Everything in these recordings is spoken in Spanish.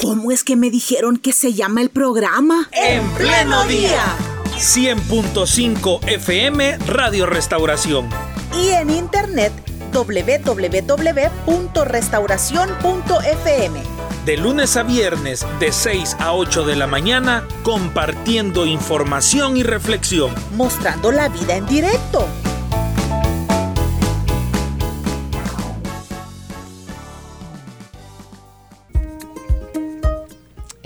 ¿Cómo es que me dijeron que se llama el programa? En pleno día. 100.5 FM Radio Restauración. Y en internet www.restauración.fm. De lunes a viernes de 6 a 8 de la mañana compartiendo información y reflexión. Mostrando la vida en directo.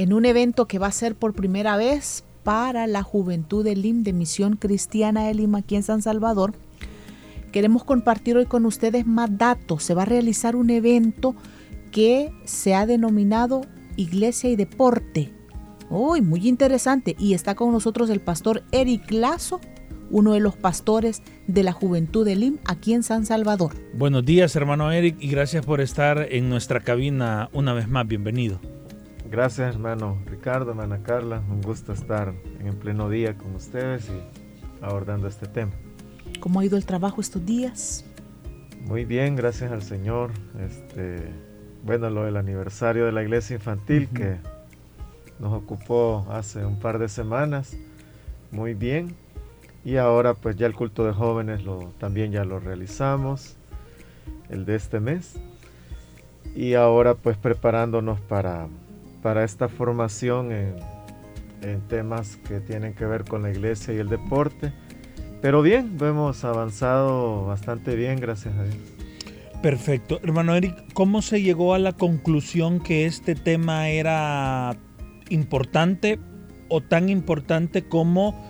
En un evento que va a ser por primera vez para la juventud del LIM de Misión Cristiana de Lima aquí en San Salvador, queremos compartir hoy con ustedes más datos. Se va a realizar un evento que se ha denominado Iglesia y Deporte. Uy, muy interesante. Y está con nosotros el pastor Eric Lazo, uno de los pastores de la Juventud del LIM aquí en San Salvador. Buenos días, hermano Eric, y gracias por estar en nuestra cabina una vez más. Bienvenido. Gracias, hermano Ricardo, hermana Carla. Un gusto estar en pleno día con ustedes y abordando este tema. ¿Cómo ha ido el trabajo estos días? Muy bien, gracias al Señor. Este, bueno, lo del aniversario de la iglesia infantil que nos ocupó hace un par de semanas, muy bien. Y ahora pues ya el culto de jóvenes lo, también ya lo realizamos, el de este mes. Y ahora pues preparándonos para, para esta formación en, en temas que tienen que ver con la iglesia y el deporte. Pero bien, hemos avanzado bastante bien, gracias a Dios. Perfecto. Hermano Eric, ¿cómo se llegó a la conclusión que este tema era importante o tan importante como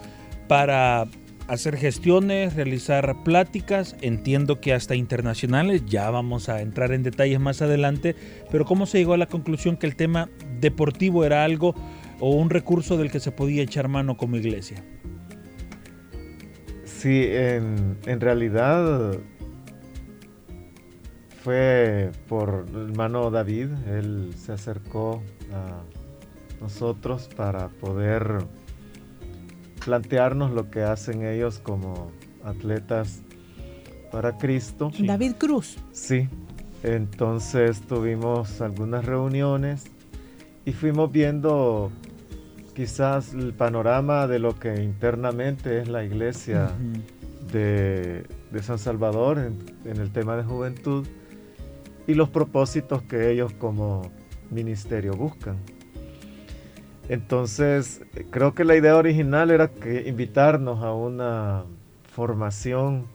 para hacer gestiones, realizar pláticas, entiendo que hasta internacionales, ya vamos a entrar en detalles más adelante, pero ¿cómo se llegó a la conclusión que el tema deportivo era algo o un recurso del que se podía echar mano como iglesia? Sí, en, en realidad fue por el hermano David, él se acercó a nosotros para poder plantearnos lo que hacen ellos como atletas para Cristo. David Cruz. Sí, entonces tuvimos algunas reuniones y fuimos viendo quizás el panorama de lo que internamente es la iglesia uh -huh. de, de, San Salvador en, en el tema de juventud y los propósitos que ellos como ministerio buscan. Entonces, creo que la idea original era que invitarnos a una formación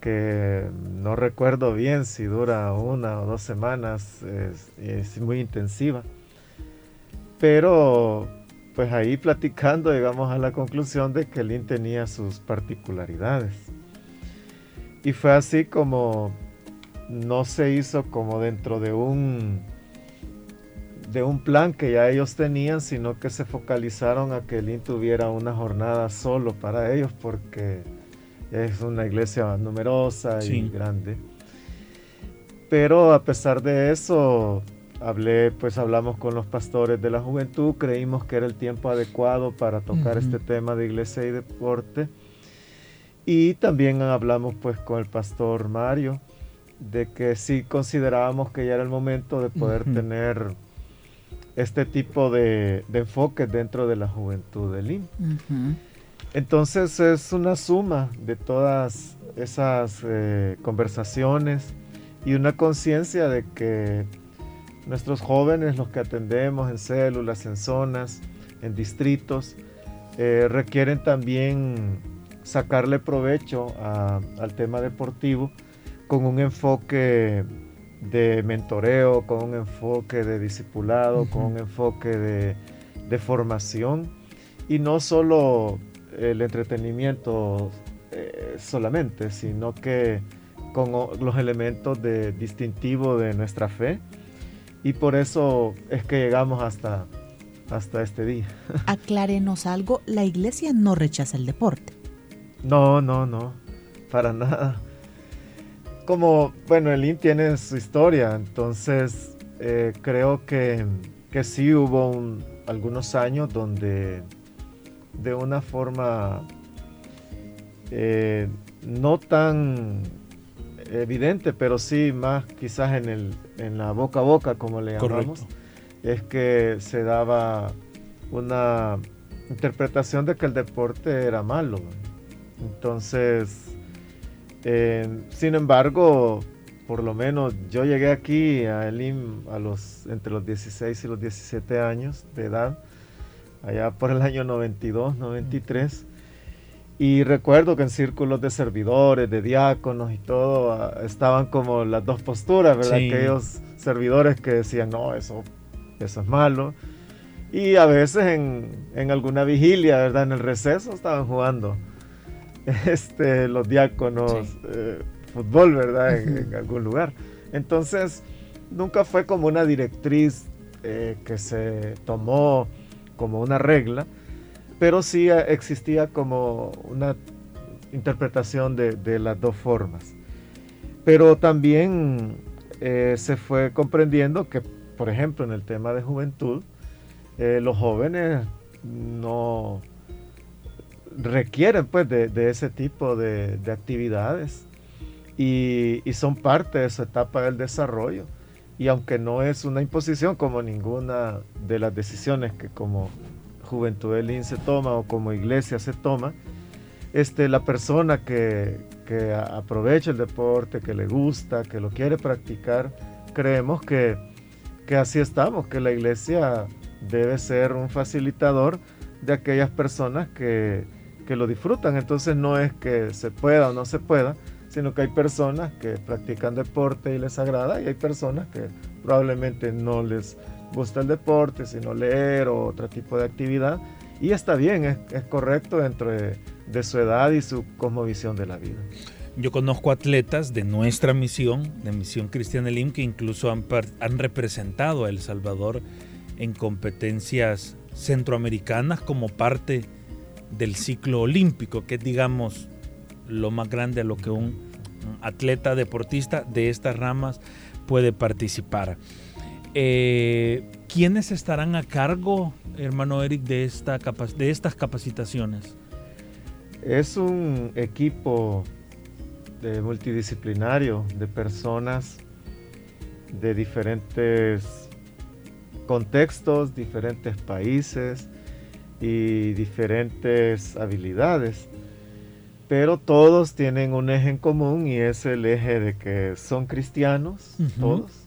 que no recuerdo bien si dura una o dos semanas, es, es muy intensiva. Pero, pues ahí platicando llegamos a la conclusión de que Lynn tenía sus particularidades. Y fue así como no se hizo como dentro de un de un plan que ya ellos tenían, sino que se focalizaron a que Lin tuviera una jornada solo para ellos porque es una iglesia numerosa y grande. Pero a pesar de eso, hablé, pues hablamos con los pastores de la juventud, creímos que era el tiempo adecuado para tocar uh -huh. este tema de iglesia y deporte. Y también hablamos pues con el pastor Mario de que sí considerábamos que ya era el momento de poder uh -huh. tener este tipo de, de, enfoque dentro de la juventud del. Uh -huh. Entonces es una suma de todas esas eh, conversaciones y una conciencia de que nuestros jóvenes, los que atendemos en células, en zonas, en distritos, eh, requieren también sacarle provecho a, al tema deportivo con un enfoque de mentoreo, con un enfoque de discipulado, uh -huh. con un enfoque de, de, formación y no solo el entretenimiento eh, solamente, sino que con los elementos de distintivo de nuestra fe y por eso es que llegamos hasta, hasta este día. Aclárenos algo, la iglesia no rechaza el deporte. No, no, no, para nada como, bueno, el IN tiene su historia, entonces eh, creo que, que, sí hubo un, algunos años donde de una forma eh, no tan evidente, pero sí más quizás en, el, en la boca a boca, como le llamamos, es que se daba una interpretación de que el deporte era malo. Entonces, sin embargo, por lo menos yo llegué aquí a Elim a los, entre los 16 y los 17 años de edad, allá por el año 92, 93. Y recuerdo que en círculos de servidores, de diáconos y todo, ah, estaban como las dos posturas, ¿verdad? Aquellos servidores que decían, no, eso, eso es malo. Y a veces en, en alguna vigilia, ¿verdad? En el receso estaban jugando este, los diáconos eh, fútbol, ¿verdad? En, algún lugar. Entonces, nunca fue como una directriz eh, que se tomó como una regla, pero sí existía como una interpretación de, las dos formas. Pero también eh, se fue comprendiendo que, por ejemplo, en el tema de juventud, los jóvenes no requieren pues de, ese tipo de, actividades y, son parte de su etapa del desarrollo. Y aunque no es una imposición como ninguna de las decisiones que como Juventud del se toma o como iglesia se toma, este, la persona que, que aprovecha el deporte, que le gusta, que lo quiere practicar, creemos que, que así estamos, que la iglesia debe ser un facilitador de aquellas personas que, que lo disfrutan. Entonces no es que se pueda o no se pueda, sino que hay personas que practican deporte y les agrada y hay personas que probablemente no les gusta el deporte, sino leer o otro tipo de actividad. Y está bien, es, correcto dentro de, su edad y su cosmovisión de la vida. Yo conozco atletas de nuestra misión, de Misión Cristiana Elim, que incluso han, han representado a El Salvador en competencias centroamericanas como parte del ciclo olímpico, que es digamos lo más grande a lo que un atleta deportista de estas ramas puede participar. Eh, ¿Quiénes estarán a cargo, hermano Eric, de, esta de estas capacitaciones? Es un equipo de multidisciplinario de personas de diferentes contextos, diferentes países, y diferentes habilidades. Pero todos tienen un eje en común y es el eje de que son cristianos, todos.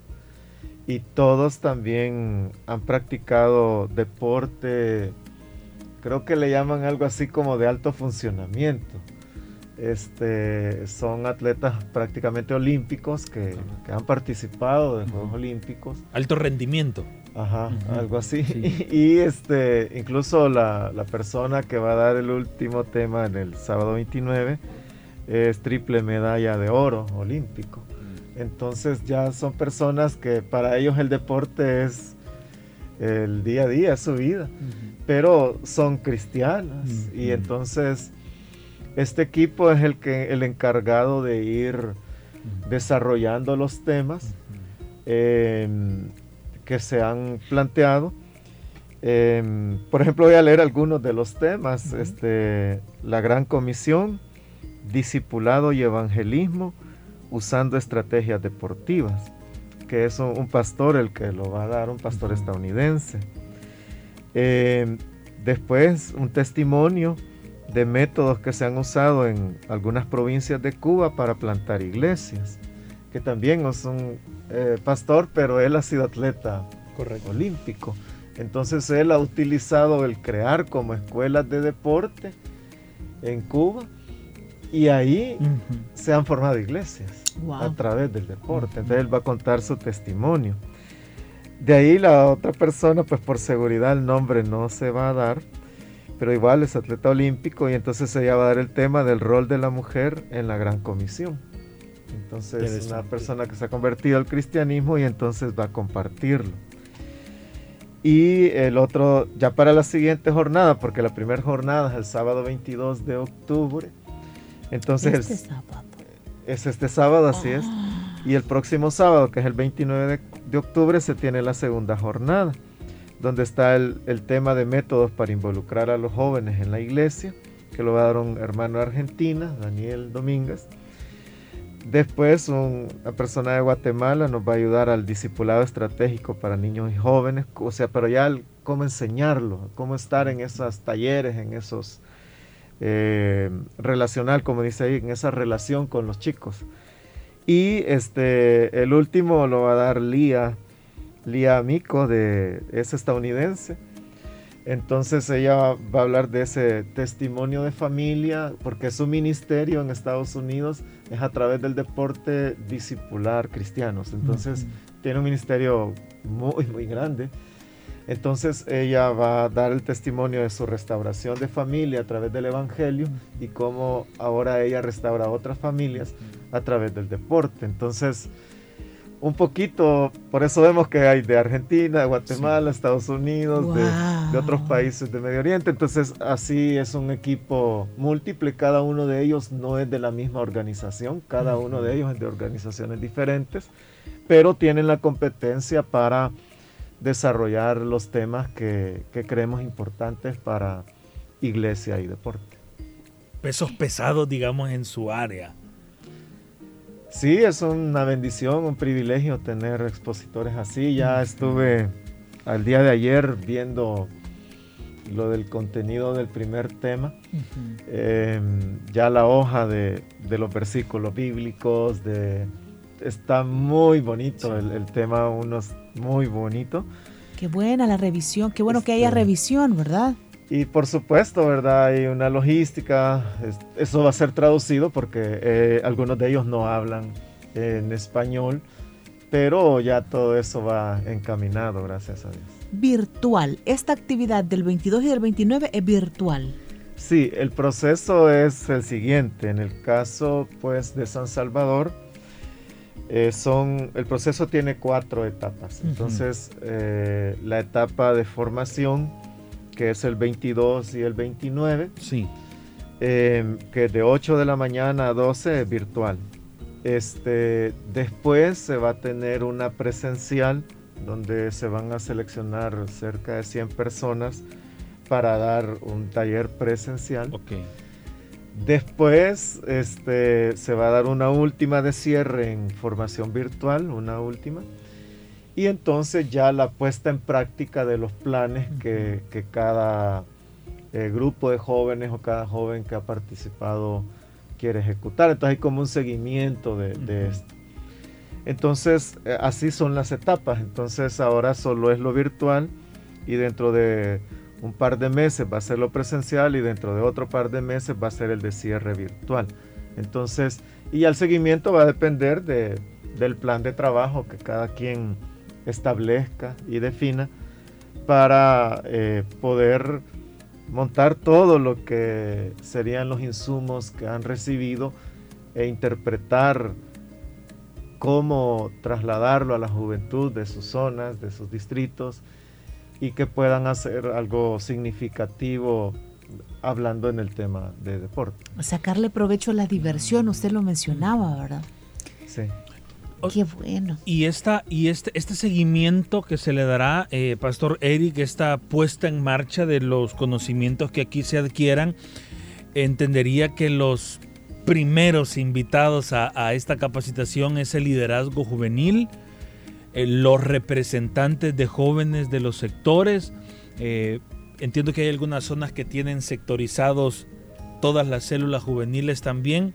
Y todos también han practicado deporte, creo que le llaman algo así como de alto funcionamiento. Este, son atletas prácticamente olímpicos que, que han participado de Juegos Olímpicos. Alto rendimiento. Ajá, algo así. Y, este, incluso la, persona que va a dar el último tema en el sábado 29 es triple medalla de oro olímpico. Entonces ya son personas que para ellos el deporte es el día a día, su vida, pero son cristianas. Y entonces este equipo es el que el encargado de ir desarrollando los temas que se han planteado. Em, por ejemplo, voy a leer algunos de los temas. Este, la Gran Comisión, Discipulado y Evangelismo, usando estrategias deportivas, que es un, pastor el que lo va a dar, un pastor estadounidense. Em, después, un testimonio de métodos que se han usado en algunas provincias de Cuba para plantar iglesias, que también es un eh, pastor, pero él ha sido atleta olímpico. Entonces él ha utilizado el crear como escuelas de deporte en Cuba y ahí se han formado iglesias a través del deporte. Entonces él va a contar su testimonio. De ahí la otra persona, pues por seguridad el nombre no se va a dar, pero igual es atleta olímpico y entonces ella va a dar el tema del rol de la mujer en la gran comisión. Entonces, es una persona que se ha convertido al cristianismo y entonces va a compartirlo. Y el otro, ya para la siguiente jornada, porque la primera jornada es el sábado 22 de octubre. Entonces, este sábado. es este sábado, así es. Ah. Y el próximo sábado, que es el 29 de, octubre, se tiene la segunda jornada, donde está el, el, tema de métodos para involucrar a los jóvenes en la iglesia, que lo va a dar un hermano de Argentina, Daniel Domínguez. Después una persona de Guatemala nos va a ayudar al discipulado estratégico para niños y jóvenes, o sea, pero ya cómo enseñarlo, cómo estar en esos talleres, en esos eh, relacional, como dice ahí, en esa relación con los chicos. Y este, el último lo va a dar Lía, Lía Amico, de, es estadounidense. Entonces ella va a hablar de ese testimonio de familia, porque su ministerio en Estados Unidos es a través del deporte discipular cristianos. Entonces tiene un ministerio muy, muy grande. Entonces ella va a dar el testimonio de su restauración de familia a través del Evangelio y cómo ahora ella restaura a otras familias a través del deporte. Entonces, un poquito, por eso vemos que hay de Argentina, de Guatemala, Estados Unidos, de, otros países de Medio Oriente. Entonces, así es un equipo múltiple. Cada uno de ellos no es de la misma organización, cada uno de ellos es de organizaciones diferentes, pero tienen la competencia para desarrollar los temas que, creemos importantes para iglesia y deporte. Pesos pesados, digamos, en su área. Sí, es una bendición, un privilegio tener expositores así. Ya estuve al día de ayer viendo lo del contenido del primer tema, em, ya la hoja de, los versículos bíblicos, de, está muy bonito el, el, tema, unos muy bonito. Qué buena la revisión, qué bueno que haya este, revisión, ¿verdad? Y por supuesto, ¿verdad? Hay una logística, eso va a ser traducido porque eh, algunos de ellos no hablan en español, pero ya todo eso va encaminado, gracias a Dios. Virtual, esta actividad del 22 y del 29 es virtual. Sí, el proceso es el siguiente, en el caso pues de San Salvador, eh, son, el proceso tiene cuatro etapas. Entonces, eh, la etapa de formación, que es el 22 y el 29, sí. Em, que de 8 de la mañana a 12 es virtual. Este, después se va a tener una presencial donde se van a seleccionar cerca de 100 personas para dar un taller presencial. Okay. Después este, se va a dar una última de cierre en formación virtual, una última. Y entonces ya la puesta en práctica de los planes que, cada eh, grupo de jóvenes o cada joven que ha participado quiere ejecutar. Entonces hay como un seguimiento de, esto. Entonces eh, así son las etapas. Entonces ahora solo es lo virtual y dentro de un par de meses va a ser lo presencial y dentro de otro par de meses va a ser el de cierre virtual. Entonces, y el seguimiento va a depender de, del plan de trabajo que cada quien establezca y defina para eh, poder montar todo lo que serían los insumos que han recibido e interpretar cómo trasladarlo a la juventud de sus zonas, de sus distritos y que puedan hacer algo significativo hablando en el tema de deporte. Sacarle provecho a la diversión, usted lo mencionaba, ¿verdad? Sí. Qué bueno. Y, esta, y este, este seguimiento que se le dará, eh, Pastor Eric, esta puesta en marcha de los conocimientos que aquí se adquieran, entendería que los primeros invitados a, a esta capacitación es el liderazgo juvenil, eh, los representantes de jóvenes de los sectores. Eh, entiendo que hay algunas zonas que tienen sectorizados todas las células juveniles también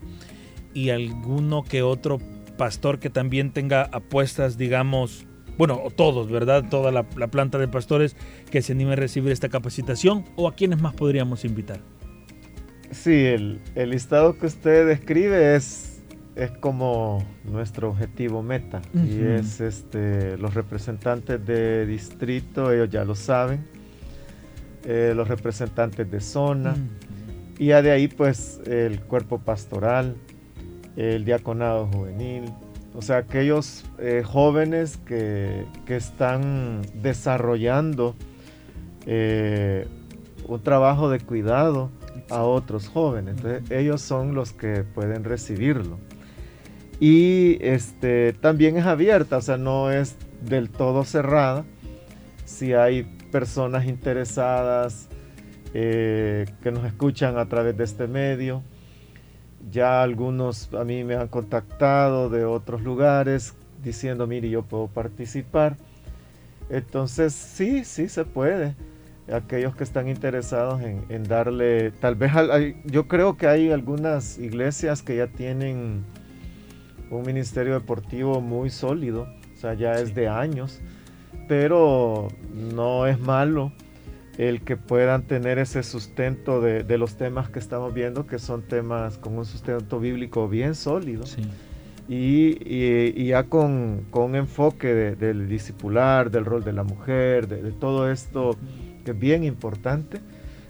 y alguno que otro pastor que también tenga apuestas, digamos, bueno, todos, ¿verdad? Toda la, planta de pastores que se anime a recibir esta capacitación o a quienes más podríamos invitar. Sí, el, el listado que usted describe es es como nuestro objetivo meta. Y es este los representantes de distrito ellos ya lo saben eh, los representantes de zona. Y ya de ahí pues el cuerpo pastoral el diaconado juvenil. O sea aquellos eh, jóvenes que, están desarrollando eh, un trabajo de cuidado a otros jóvenes. Entonces ellos son los que pueden recibirlo y este, también es abierta, o sea, no es del todo cerrada. Si hay personas interesadas eh, que nos escuchan a través de este medio, ya algunos a mí me han contactado de otros lugares diciendo, mire, yo puedo participar. Entonces, sí, sí se puede. Aquellos que están interesados en, darle, tal vez, yo creo que hay algunas iglesias que ya tienen un ministerio deportivo muy sólido, o sea, ya es de años, pero no es malo el que puedan tener ese sustento de, los temas que estamos viendo, que son temas con un sustento bíblico bien sólido. Y, ya con, con, un enfoque del discipular, del rol de la mujer, de, todo esto que es bien importante.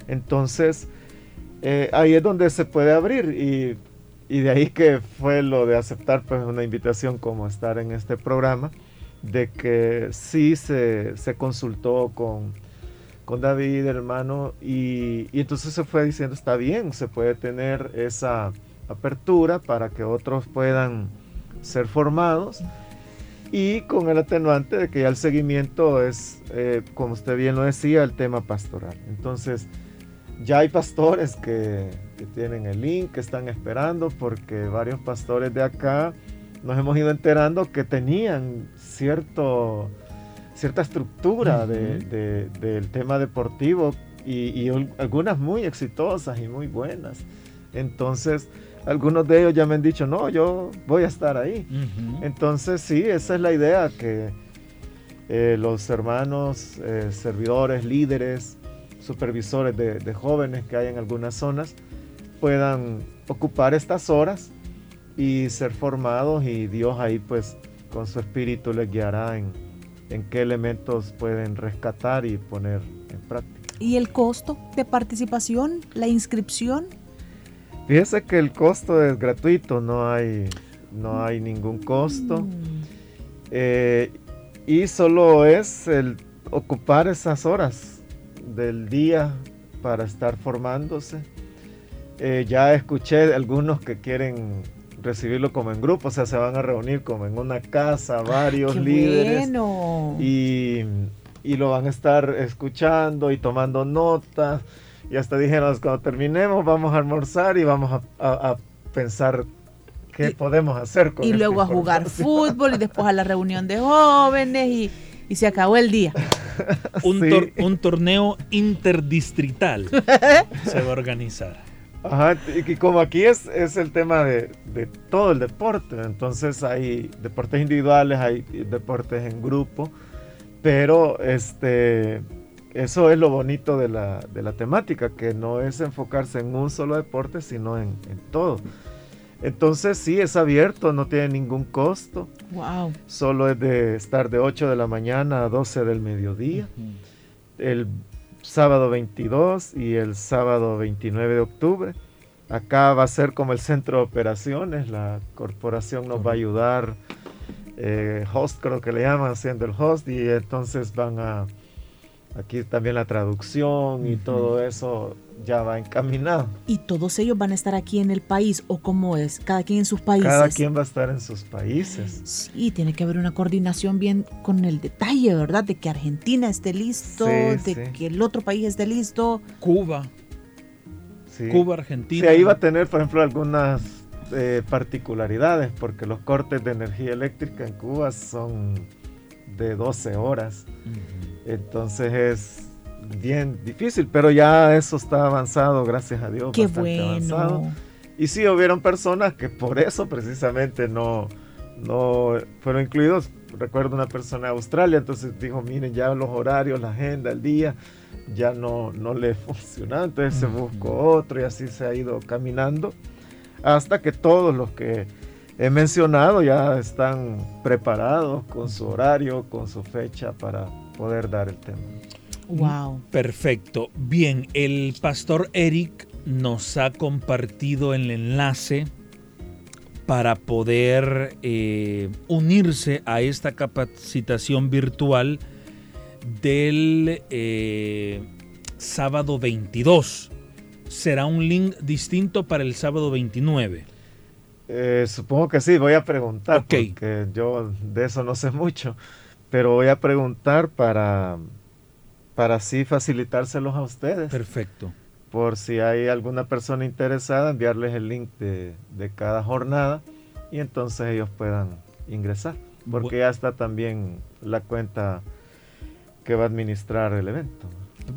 Entonces, eh, ahí es donde se puede abrir y, y, de ahí que fue lo de aceptar pues, una invitación como estar en este programa, de que sí se, se consultó con con David, hermano, y, entonces se fue diciendo, está bien, se puede tener esa apertura para que otros puedan ser formados y con el atenuante de que ya el seguimiento es, eh, como usted bien lo decía, el tema pastoral. Entonces, ya hay pastores que, que, tienen el link, que están esperando, porque varios pastores de acá nos hemos ido enterando que tenían cierto cierta estructura del tema deportivo y, algunas muy exitosas y muy buenas. Entonces, algunos de ellos ya me han dicho, no, yo voy a estar ahí. Entonces, sí, esa es la idea, que eh, los hermanos, eh, servidores, líderes, supervisores de, de, jóvenes que hay en algunas zonas, puedan ocupar estas horas y ser formados y Dios ahí pues con su espíritu les guiará en, en qué elementos pueden rescatar y poner en práctica. ¿Y el costo de participación, la inscripción? Fíjese que el costo es gratuito, no hay, no hay ningún costo. Mm. Eh, y solo es el ocupar esas horas del día para estar formándose. Eh, ya escuché algunos que quieren recibirlo como en grupo, o sea, se van a reunir como en una casa, varios líderes. Y, y, lo van a estar escuchando y tomando notas. Y hasta dijeron, cuando terminemos vamos a almorzar y vamos a, pensar qué podemos hacer con Y luego a jugar fútbol y después a la reunión de jóvenes y, y se acabó el día. un, un torneo interdistrital se va a organizar. Ajá, y como aquí es, es el tema de, todo el deporte, entonces hay deportes individuales, hay deportes en grupo, pero este, eso es lo bonito de la, temática, que no es enfocarse en un solo deporte, sino en, todo. Entonces sí, es abierto, no tiene ningún costo. Wow. Solo es de estar de 8 de la mañana a 12 del mediodía. El sábado 22 y el sábado 29 de octubre. Acá va a ser como el centro de operaciones, la corporación nos va a ayudar, eh, host creo que le llaman, siendo el host, y entonces van a, aquí también la traducción y todo eso ya va encaminado. ¿Y todos ellos van a estar aquí en el país o cómo es? ¿Cada quien en sus países? Cada quien va a estar en sus países. Sí, tiene que haber una coordinación bien con el detalle, ¿verdad? De que Argentina esté listo, de que el otro país esté listo. Cuba. Cuba, Argentina. Sí, ahí va a tener, por ejemplo, algunas eh, particularidades, porque los cortes de energía eléctrica en Cuba son de 12 horas. Entonces es bien difícil, pero ya eso está avanzado, gracias a Dios. Qué bueno. Y sí, hubieron personas que por eso precisamente no, no fueron incluidos. Recuerdo una persona de Australia, entonces dijo, miren, ya los horarios, la agenda, el día, ya no, no le funcionaba, entonces se buscó otro y así se ha ido caminando hasta que todos los que he mencionado ya están preparados con su horario, con su fecha para poder dar el tema. Wow. Perfecto. Bien, el pastor Eric nos ha compartido el enlace para poder eh, unirse a esta capacitación virtual del eh, sábado 22. ¿Será un link distinto para el sábado 29? Eh, supongo que sí, voy a preguntar, porque yo de eso no sé mucho, pero voy a preguntar para para así facilitárselos a ustedes. Perfecto. por si hay alguna persona interesada, enviarles el link de, cada jornada y entonces ellos puedan ingresar, porque ya está también la cuenta que va a administrar el evento.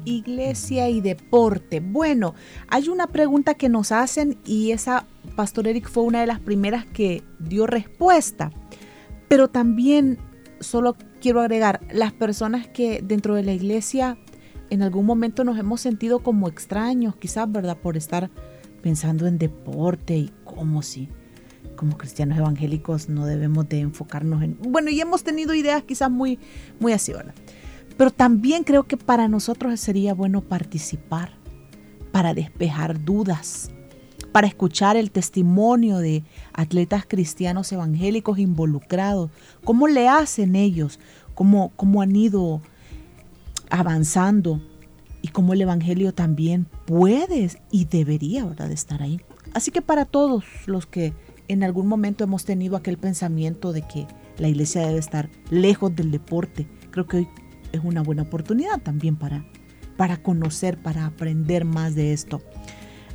Iglesia y deporte. Bueno, hay una pregunta que nos hacen y esa, Pastor Eric, fue una de las primeras que dio respuesta. Pero también solo quiero agregar, las personas que dentro de la iglesia en algún momento nos hemos sentido como extraños, quizás, ¿verdad? Por estar pensando en deporte y como si como cristianos evangélicos no debemos de enfocarnos en... Bueno, y hemos tenido ideas quizás muy, muy así, ¿verdad? Pero también creo que para nosotros sería bueno participar, para despejar dudas, para escuchar el testimonio de atletas cristianos evangélicos involucrados, cómo le hacen ellos, cómo, cómo han ido avanzando y cómo el Evangelio también puede y debería ¿verdad? estar ahí. Así que para todos los que en algún momento hemos tenido aquel pensamiento de que la iglesia debe estar lejos del deporte, creo que hoy es una buena oportunidad también para, para conocer, para aprender más de esto.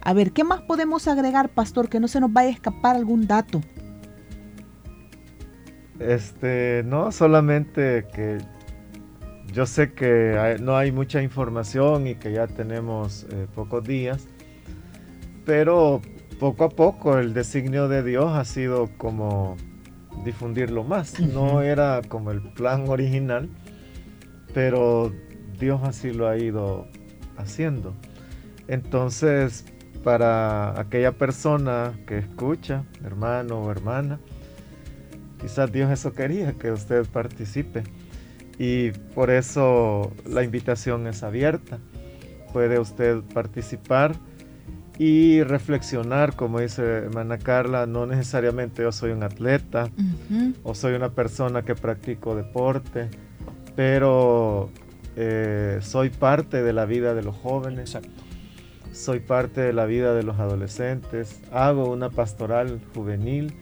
A ver, ¿qué más podemos agregar, pastor? Que no se nos vaya a escapar algún dato. Este, no, solamente que yo sé que no hay mucha información y que ya tenemos eh, pocos días, pero poco a poco el designio de Dios ha sido como difundirlo más. No era como el plan original, pero Dios así lo ha ido haciendo. Entonces, para aquella persona que escucha, hermano o hermana, quizás Dios eso quería, que usted participe y por eso la invitación es abierta. Puede usted participar y reflexionar, como dice hermana Carla, no necesariamente yo soy un atleta o soy una persona que practico deporte, pero eh, soy parte de la vida de los jóvenes. Soy parte de la vida de los adolescentes. Hago una pastoral juvenil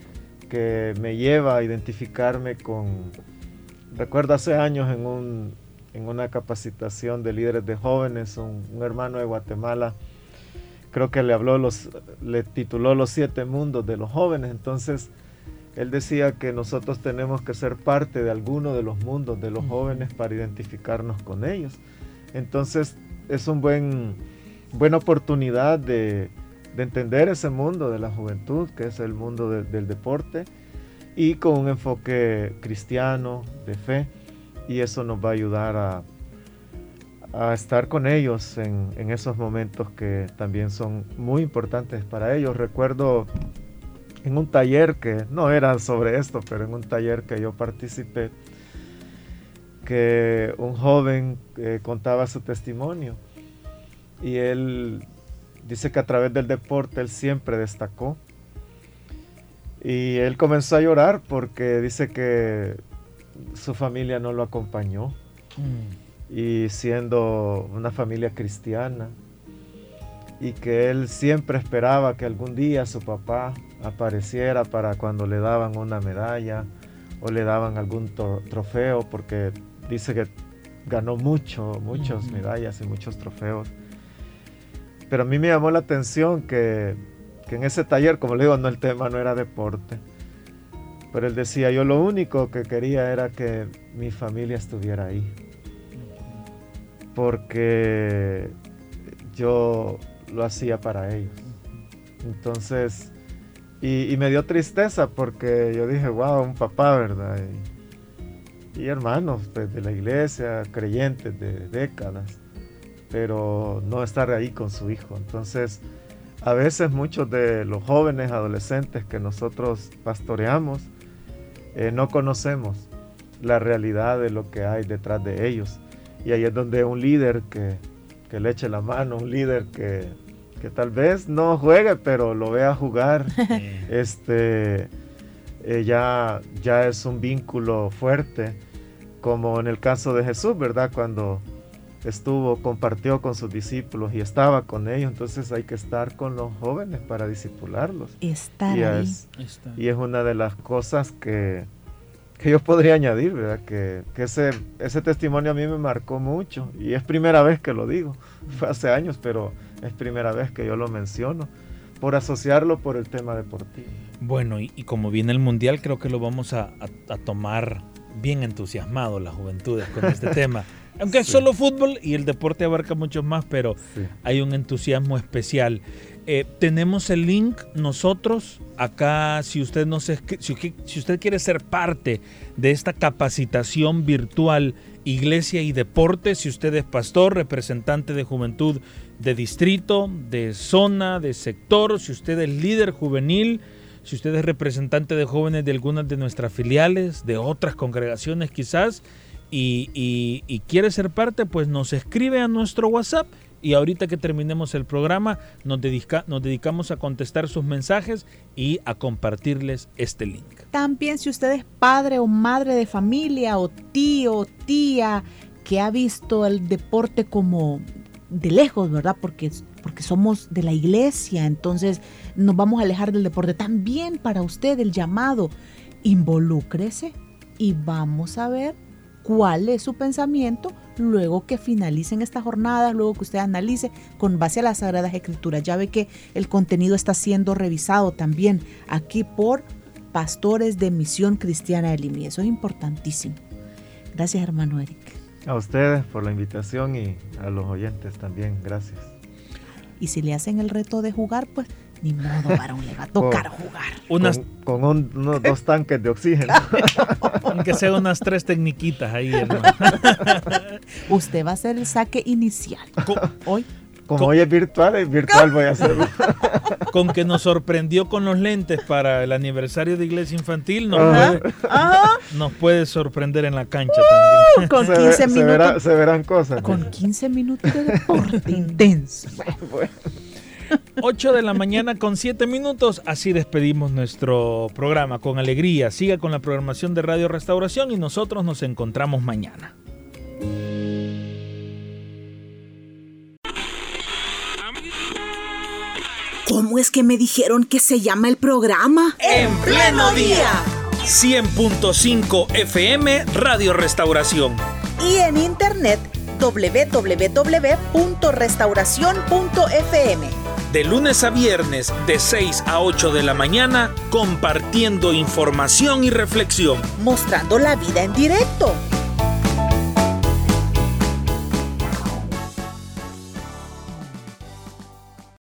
que me lleva a identificarme con, Recuerdo hace años en, un, en una capacitación de líderes de jóvenes, un, hermano de Guatemala, creo que le habló los, le tituló Los siete mundos de los jóvenes. Entonces, él decía que nosotros tenemos que ser parte de alguno de los mundos de los jóvenes para identificarnos con ellos. Entonces, es una buen, buena oportunidad de, entender ese mundo de la juventud, que es el mundo del deporte y con un enfoque cristiano, de fe, y eso nos va a ayudar a, estar con ellos en, en, esos momentos que también son muy importantes para ellos. Recuerdo en un taller que no era sobre esto, pero en un taller que yo participé, que un joven eh, contaba su testimonio y él dice que a través del deporte él siempre destacó y él comenzó a llorar porque dice que su familia no lo acompañó. Mm. Y siendo una familia cristiana. Y que él siempre esperaba que algún día su papá apareciera para cuando le daban una medalla o le daban algún trofeo, porque dice que ganó mucho, muchas medallas y muchos trofeos. Pero a mí me llamó la atención que que en ese taller, como le digo, no el tema no era deporte. Pero él decía, yo lo único que quería era que mi familia estuviera ahí. Porque yo lo hacía para ellos. Entonces, y, me dio tristeza porque yo dije, wow, un papá, ¿verdad? Y, y hermanos pues, de la iglesia, creyentes de décadas, pero no estar ahí con su hijo. Entonces, a veces muchos de los jóvenes, adolescentes que nosotros pastoreamos, eh, no conocemos la realidad de lo que hay detrás de ellos. Y ahí es donde un líder que, le eche la mano, un líder que, tal vez no juegue, pero lo vea jugar, este, eh, ya, ya es un vínculo fuerte, como en el caso de Jesús, ¿verdad? Cuando estuvo, compartió con sus discípulos y estaba con ellos, entonces hay que estar con los jóvenes para discipularlos. Estar y ahí. Es, y es una de las cosas que, que yo podría añadir, ¿verdad? Que, que, ese, ese testimonio a mí me marcó mucho y es primera vez que lo digo, fue hace años, pero es primera vez que yo lo menciono, por asociarlo por el tema deportivo. Bueno, y, como viene el Mundial, creo que lo vamos a, tomar bien entusiasmado las juventudes con este tema. Aunque es solo fútbol y el deporte abarca mucho más, pero hay un entusiasmo especial. Eh, tenemos el link nosotros acá, si usted, no si, si usted quiere ser parte de esta capacitación virtual Iglesia y Deporte, si usted es pastor, representante de juventud de distrito, de zona, de sector, si usted es líder juvenil, si usted es representante de jóvenes de algunas de nuestras filiales, de otras congregaciones quizás, y, quiere ser parte, pues nos escribe a nuestro WhatsApp y ahorita que terminemos el programa nos, nos dedicamos a contestar sus mensajes y a compartirles este link. También si usted es padre o madre de familia o tío o tía que ha visto el deporte como de lejos, ¿verdad? Porque, porque somos de la iglesia, entonces nos vamos a alejar del deporte. También para usted el llamado, involúcrese y vamos a ver cuál es su pensamiento luego que finalicen esta jornada, luego que usted analice con base a las Sagradas Escrituras. Ya ve que el contenido está siendo revisado también aquí por pastores de Misión Cristiana de Lima. Eso es importantísimo. Gracias, hermano Eric. A ustedes por la invitación y a los oyentes también. Gracias. Y si le hacen el reto de jugar, pues ni modo, varón, le va a tocar jugar. Unas... Con, unos dos tanques de oxígeno. Aunque sea unas tres tecniquitas ahí, hermano. Usted va a hacer el saque inicial. hoy. Como hoy es virtual, es virtual voy a hacerlo. Con que nos sorprendió con los lentes para el aniversario de Iglesia Infantil, nos, puede, nos puede, sorprender en la cancha también. Con 15 minutos. Se, verán cosas. Con 15 minutos de deporte intenso. Bueno. 8 de la mañana con 7 minutos. Así despedimos nuestro programa con alegría. Siga con la programación de Radio Restauración y nosotros nos encontramos mañana. ¿Cómo es que me dijeron que se llama el programa? En pleno día. 100.5 FM Radio Restauración. Y en internet www.restauración.fm. De lunes a viernes, de 6 a 8 de la mañana, compartiendo información y reflexión. Mostrando la vida en directo